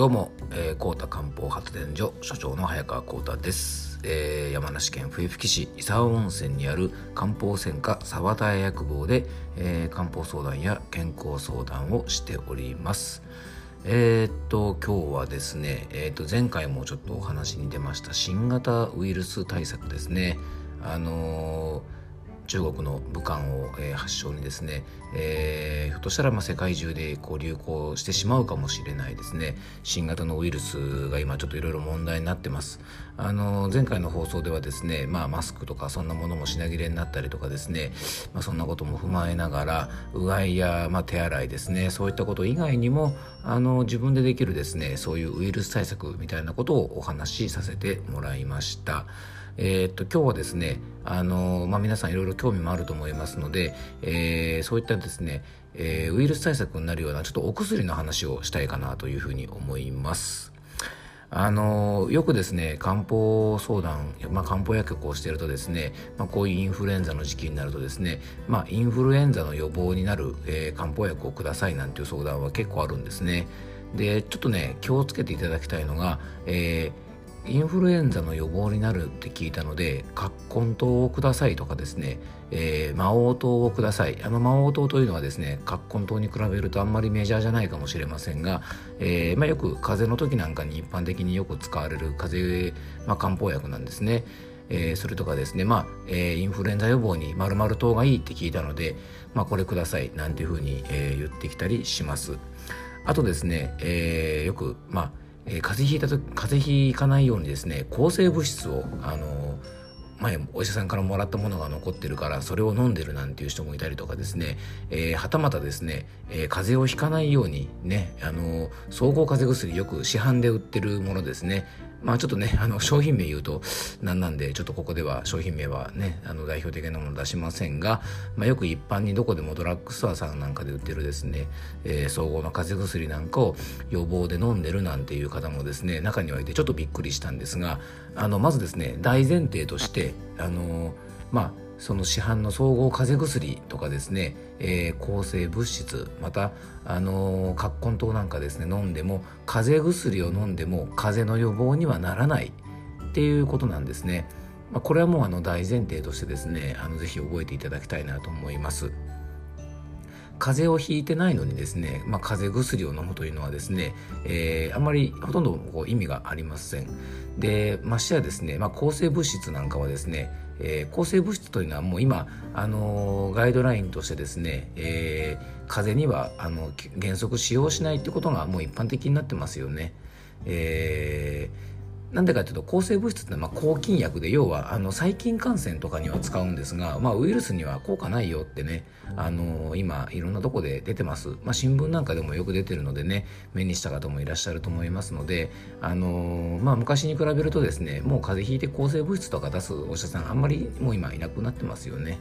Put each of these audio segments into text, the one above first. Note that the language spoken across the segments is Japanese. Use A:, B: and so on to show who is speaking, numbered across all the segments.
A: どうも、えー、高田漢方発電所所長の早川幸太です、えー、山梨県笛吹市伊沢温泉にある漢方専科沢田屋薬房で、えー、漢方相談や健康相談をしております。えー、っと今日はですね、えー、っと前回もちょっとお話に出ました新型ウイルス対策ですね。あのー中国の武漢を、えー、発祥にですね、えー、ひょっとしたらまあ世界中でこう流行してしまうかもしれないですね新型のウイルスが今ちょっといろいろ問題になってますあの前回の放送ではですね、まあ、マスクとかそんなものも品切れになったりとかですね、まあ、そんなことも踏まえながらうがいや、まあ、手洗いですねそういったこと以外にもあの自分でできるですねそういうウイルス対策みたいなことをお話しさせてもらいました。えー、っと今日はですねあの、まあ、皆さんいろいろ興味もあると思いますので、えー、そういったですね、えー、ウイルス対策になるようなちょっとお薬の話をしたいかなというふうに思います。あのよくですね漢方相談、まあ、漢方薬局をしているとですね、まあ、こういうインフルエンザの時期になるとですね、まあ、インフルエンザの予防になる、えー、漢方薬をくださいなんていう相談は結構あるんですねでちょっとね気をつけていただきたいのが、えーインフルエンザの予防になるって聞いたので葛根糖をくださいとかですね、えー、魔王糖をくださいあの魔王糖というのはですね葛根糖に比べるとあんまりメジャーじゃないかもしれませんが、えーまあ、よく風邪の時なんかに一般的によく使われる風邪、まあ、漢方薬なんですね。えー、それとかですね、まあえー、インフルエンザ予防に〇〇糖がいいって聞いたので、まあ、これくださいなんていうふうに、えー、言ってきたりします。あとですね、えー、よく、まあえー、風邪ひいた時風邪ひかないようにですね抗生物質をあの前お医者さんからもらったものが残ってるからそれを飲んでるなんていう人もいたりとかですね、えー、はたまたですね、えー、風邪をひかないようにねあの総合風邪薬よく市販で売ってるものですね。まあちょっとね、あの商品名言うとなんなんで、ちょっとここでは商品名はね、あの代表的なもの出しませんが、まあよく一般にどこでもドラッグストアさんなんかで売ってるですね、えー、総合の風邪薬なんかを予防で飲んでるなんていう方もですね、中にはいてちょっとびっくりしたんですが、あの、まずですね、大前提として、あの、まあその市販の総合風邪薬とかですね、えー、抗生物質またあの葛根湯なんかですね飲んでも風邪薬を飲んでも風邪の予防にはならないっていうことなんですね。まあ、これはもうあの大前提としてですねあのぜひ覚えていただきたいなと思います。風邪をひいてないのにですね、まあ、風邪薬を飲むというのはですね、えー、あんまりほとんどこう意味がありません。でましてやですね、まあ、抗生物質なんかはですね、えー、抗生物質というのはもう今、あのー、ガイドラインとしてですね、えー、風邪にはあの原則使用しないってことがもう一般的になってますよね。えーなんでかというと抗生物質ってまあ抗菌薬で要はあの細菌感染とかには使うんですが、まあ、ウイルスには効果ないよってねあの今いろんなとこで出てます、まあ、新聞なんかでもよく出てるのでね目にした方もいらっしゃると思いますのであの、まあ、昔に比べるとですねもう風邪ひいて抗生物質とか出すお医者さんあんまりもう今いなくなってますよね。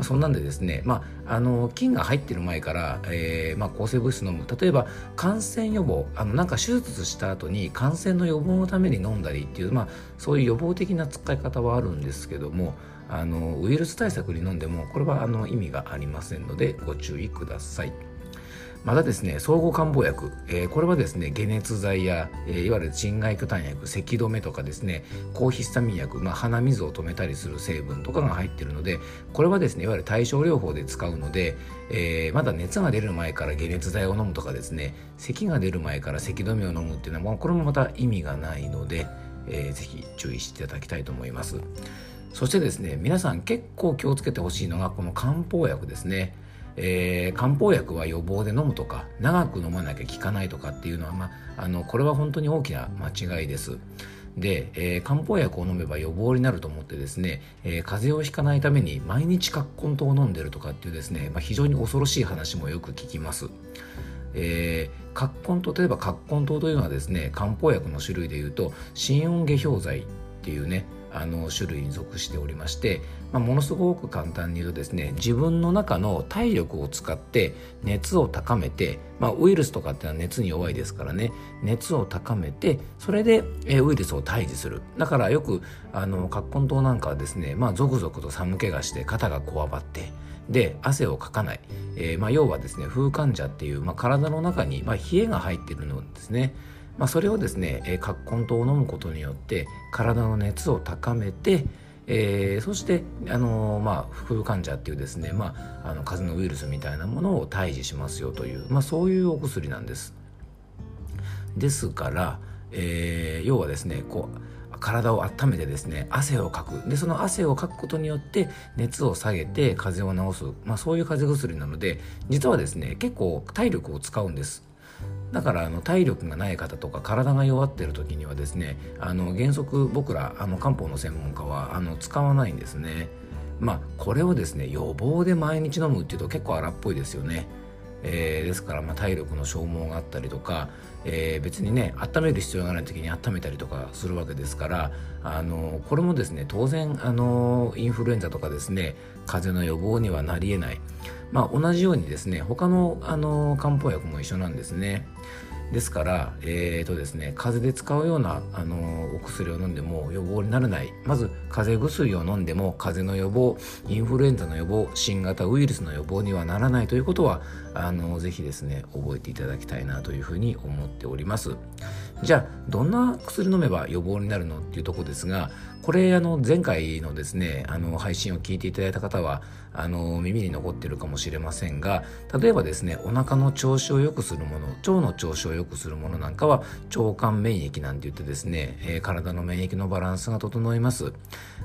A: まあ、そんなんでですね、まあ、あの菌が入ってる前から、えーまあ、抗生物質飲む例えば感染予防あのなんか手術した後に感染の予防のために飲んだりっていう、まあ、そういう予防的な使い方はあるんですけどもあのウイルス対策に飲んでもこれはあの意味がありませんのでご注意ください。またですね、総合漢方薬、えー、これはですね、解熱剤や、えー、いわゆる鎮外巨炭薬、咳止めとかですね、抗ヒスタミン薬、まあ、鼻水を止めたりする成分とかが入っているので、これはですね、いわゆる対症療法で使うので、えー、まだ熱が出る前から解熱剤を飲むとかですね、咳が出る前から咳止めを飲むっていうのは、これもまた意味がないので、えー、ぜひ注意していただきたいと思います。そしてですね、皆さん結構気をつけてほしいのが、この漢方薬ですね。えー、漢方薬は予防で飲むとか長く飲まなきゃ効かないとかっていうのは、まあ、のこれは本当に大きな間違いです。で、えー、漢方薬を飲めば予防になると思ってですね、えー、風邪をひかないために毎日葛根湯を飲んでるとかっていうですね、まあ、非常に恐ろしい話もよく聞きます。えー、葛根湯例えば葛根湯というのはですね漢方薬の種類でいうと心温下氷剤っていうねあの種類に属しておりまして、まあ、ものすごく簡単に言うとですね自分の中の体力を使って熱を高めて、まあ、ウイルスとかってのは熱に弱いですからね熱を高めてそれで、ウイルスを退治する。だからよくあの葛根湯なんかはですね、まあ、ゾクゾクと寒気がして肩がこわばってで汗をかかない、えー、まあ、要はですね風寒者っていう、まあ、体の中に、ま、冷えが入っているのですね。まあ、それをですね、えー、葛根湯を飲むことによって体の熱を高めてえー、そして、あのー、まあ、副患者っていうですね、まあ、あの風邪のウイルスみたいなものを退治しますよという、まあ、そういうお薬なんです。ですから、えー、要はですねこう体を温めてですね汗をかく。でその汗をかくことによって熱を下げて風邪を治す、まあ、そういう風邪薬なので実はですね結構体力を使うんです。だからあの体力がない方とか体が弱ってる時にはですねあの原則僕らあの漢方の専門家はあの使わないんですね。まあこれをですね予防で毎日飲むっていうと結構荒っぽいですよね。えー、ですからまあ体力の消耗があったりとか、えー、別にね温める必要がない時に温めたりとかするわけですからあのこれもですね当然あのインフルエンザとかですね風邪の予防にはなりえない、まあ、同じようにですね他のあの漢方薬も一緒なんですね。ですから、えーとですね、風邪で使うようなあのお薬を飲んでも予防にならないまず風邪薬を飲んでも風邪の予防インフルエンザの予防新型ウイルスの予防にはならないということはあのぜひですね覚えていただきたいなというふうに思っておりますじゃあどんな薬飲めば予防になるのっていうとこですがこれあの前回のですねあの配信を聞いていただいた方はあの耳に残ってるかもしれませんが例えばですねお腹の調子を良くするもの腸の調子を良くするものなんかは腸管免疫なんて言ってですね、えー、体の免疫のバランスが整います。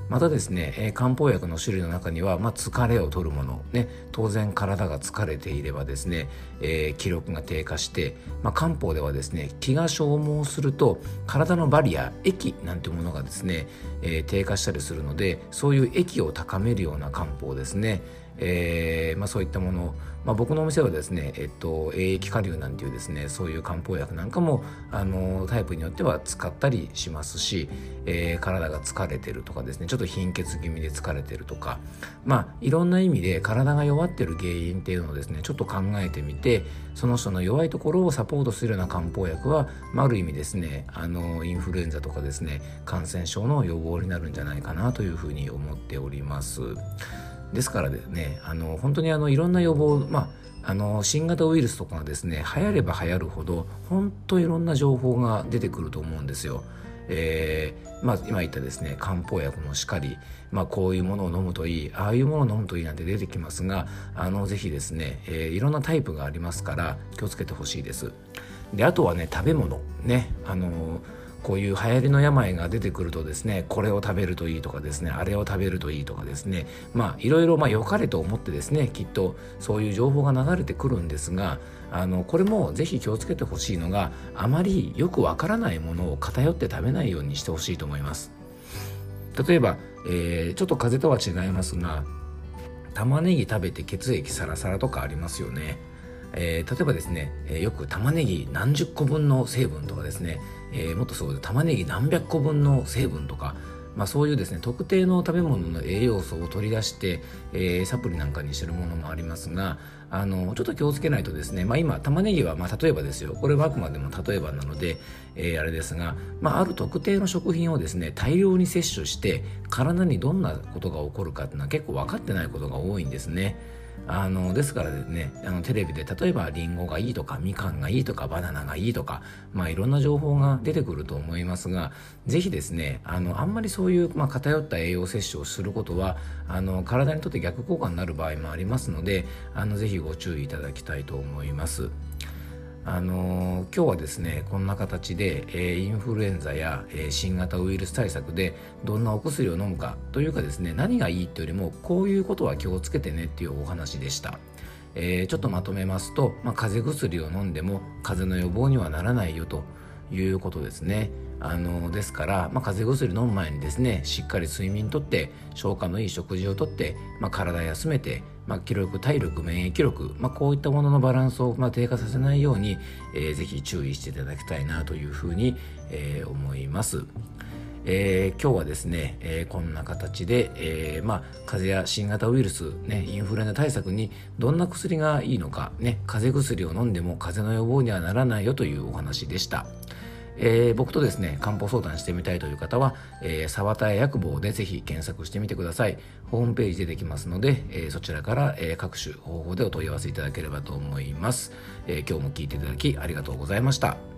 A: またですね、えー、漢方薬の種類の中には、まあ、疲れを取るもの、ね、当然体が疲れていればですね、えー、気力が低下して、まあ、漢方ではですね気が消耗すると体のバリア液なんてものがですね、えー、低下したりするのでそういう液を高めるような漢方ですね。えーまあ、そういったもの、まあ、僕のお店はですね、えっと、栄液顆粒なんていうですねそういう漢方薬なんかもあのタイプによっては使ったりしますし、えー、体が疲れてるとかですねちょっと貧血気味で疲れてるとかまあいろんな意味で体が弱ってる原因っていうのをですねちょっと考えてみてその人の弱いところをサポートするような漢方薬は、まあ、ある意味ですねあのインフルエンザとかですね感染症の予防になるんじゃないかなというふうに思っております。ですからねあの本当にあのいろんな予防まああの新型ウイルスとかがですね流行れば流行るほど本当いろんな情報が出てくると思うんですよ。えー、まあ、今言ったですね漢方薬もしっかり、まあ、こういうものを飲むといいああいうものを飲むといいなんて出てきますがあのぜひですね、えー、いろんなタイプがありますから気をつけてほしいです。であとはね食べ物ねあのーこういう流行りの病が出てくるとですねこれを食べるといいとかですねあれを食べるといいとかですねまあいろいろまあ良かれと思ってですねきっとそういう情報が流れてくるんですがあのこれもぜひ気をつけてほしいのがあまりよくわからないものを偏って食べないようにしてほしいと思います。例えば、えー、ちょっと風邪とは違いますが玉ねぎ食べて血液サラサラとかありますよね。えー、例えばですね、えー、よく玉ねぎ何十個分の成分とかですね、えー、もっとそうで玉ねぎ何百個分の成分とか、まあ、そういうですね特定の食べ物の栄養素を取り出して、えー、サプリなんかにしてるものもありますがあのちょっと気をつけないとですね、まあ、今玉ねぎは、まあ、例えばですよこれはあくまでも例えばなので、えー、あれですが、まあ、ある特定の食品をですね大量に摂取して体にどんなことが起こるかっていうのは結構分かってないことが多いんですね。あのですからねあのテレビで例えばりんごがいいとかみかんがいいとかバナナがいいとかまあいろんな情報が出てくると思いますがぜひですねあのあんまりそういう、まあ、偏った栄養摂取をすることはあの体にとって逆効果になる場合もありますのであのぜひご注意いただきたいと思います。あのー、今日はですねこんな形で、えー、インフルエンザや、えー、新型ウイルス対策でどんなお薬を飲むかというかですね何がいいっていうよりもこういうことは気をつけてねっていうお話でした。えー、ちょっとまとめますと、まあ、風邪薬を飲んでも風邪の予防にはならないよということですね。あのですから、まあ、風邪薬飲む前にですねしっかり睡眠とって消化のいい食事をとって、まあ、体休めて、まあ、気力体力免疫力、まあ、こういったもののバランスを、まあ、低下させないように、えー、ぜひ注意していただきたいなというふうに、えー、思います。えー、今日はですね、えー、こんな形で、えー、まあ、風邪や新型ウイルス、ね、インフルエンザ対策にどんな薬がいいのか、ね、風邪薬を飲んでも風邪の予防にはならないよというお話でした。えー、僕とですね漢方相談してみたいという方は、えー、沢田屋薬房でぜひ検索してみてください。ホームページ出てきますので、えー、そちらから、えー、各種方法でお問い合わせいただければと思います、え、今日も聞いていただきありがとうございました。